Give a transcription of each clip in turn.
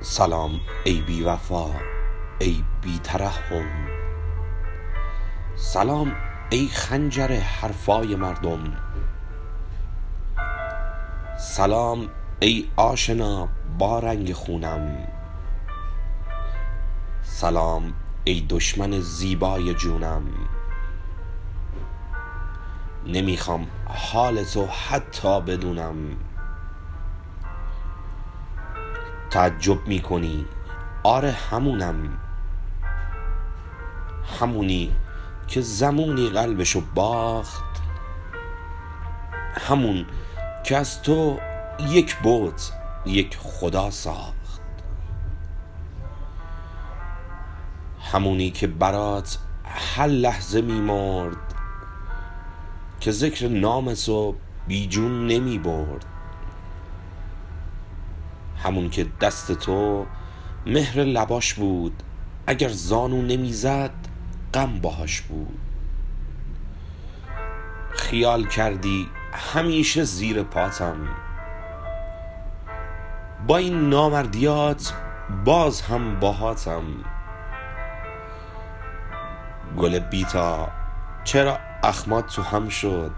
سلام ای بی وفا ای بی ترحم. سلام ای خنجر حرفای مردم. سلام ای آشنا با رنگ خونم. سلام ای دشمن زیبای جونم. نمی‌خوام حال تو حتی بدونم. تعجب می‌کنی؟ آره همونم. همونی که زمونی قلبشو باخت. همون که از تو یک بت یک خدا ساخت. همونی که برات هر لحظه میمرد که ذکر نام بی جون نمی برد همون که دست تو مهر لباش بود. اگر زانو نمی‌زد غم باهاش بود. خیال کردی همیشه زیر پاتم. با این نامردیات باز هم باهاتم. گل بیتا چرا اخمات تو هم شد؟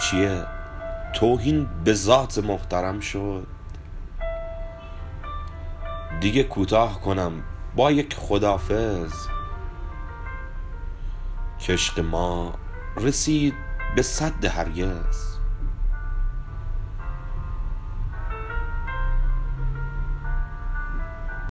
چیه؟ توهین به ذات محترم شد؟ دیگه کوتاه کنم. با یک خدافز کشق ما رسید به صد هرگز.